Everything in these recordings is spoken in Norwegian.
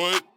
What?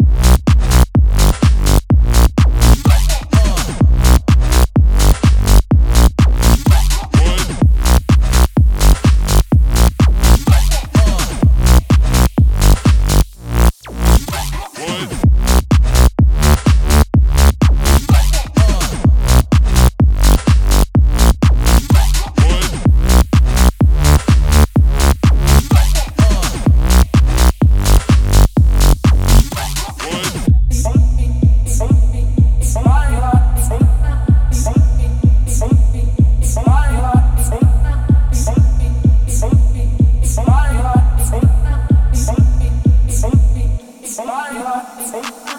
Hey.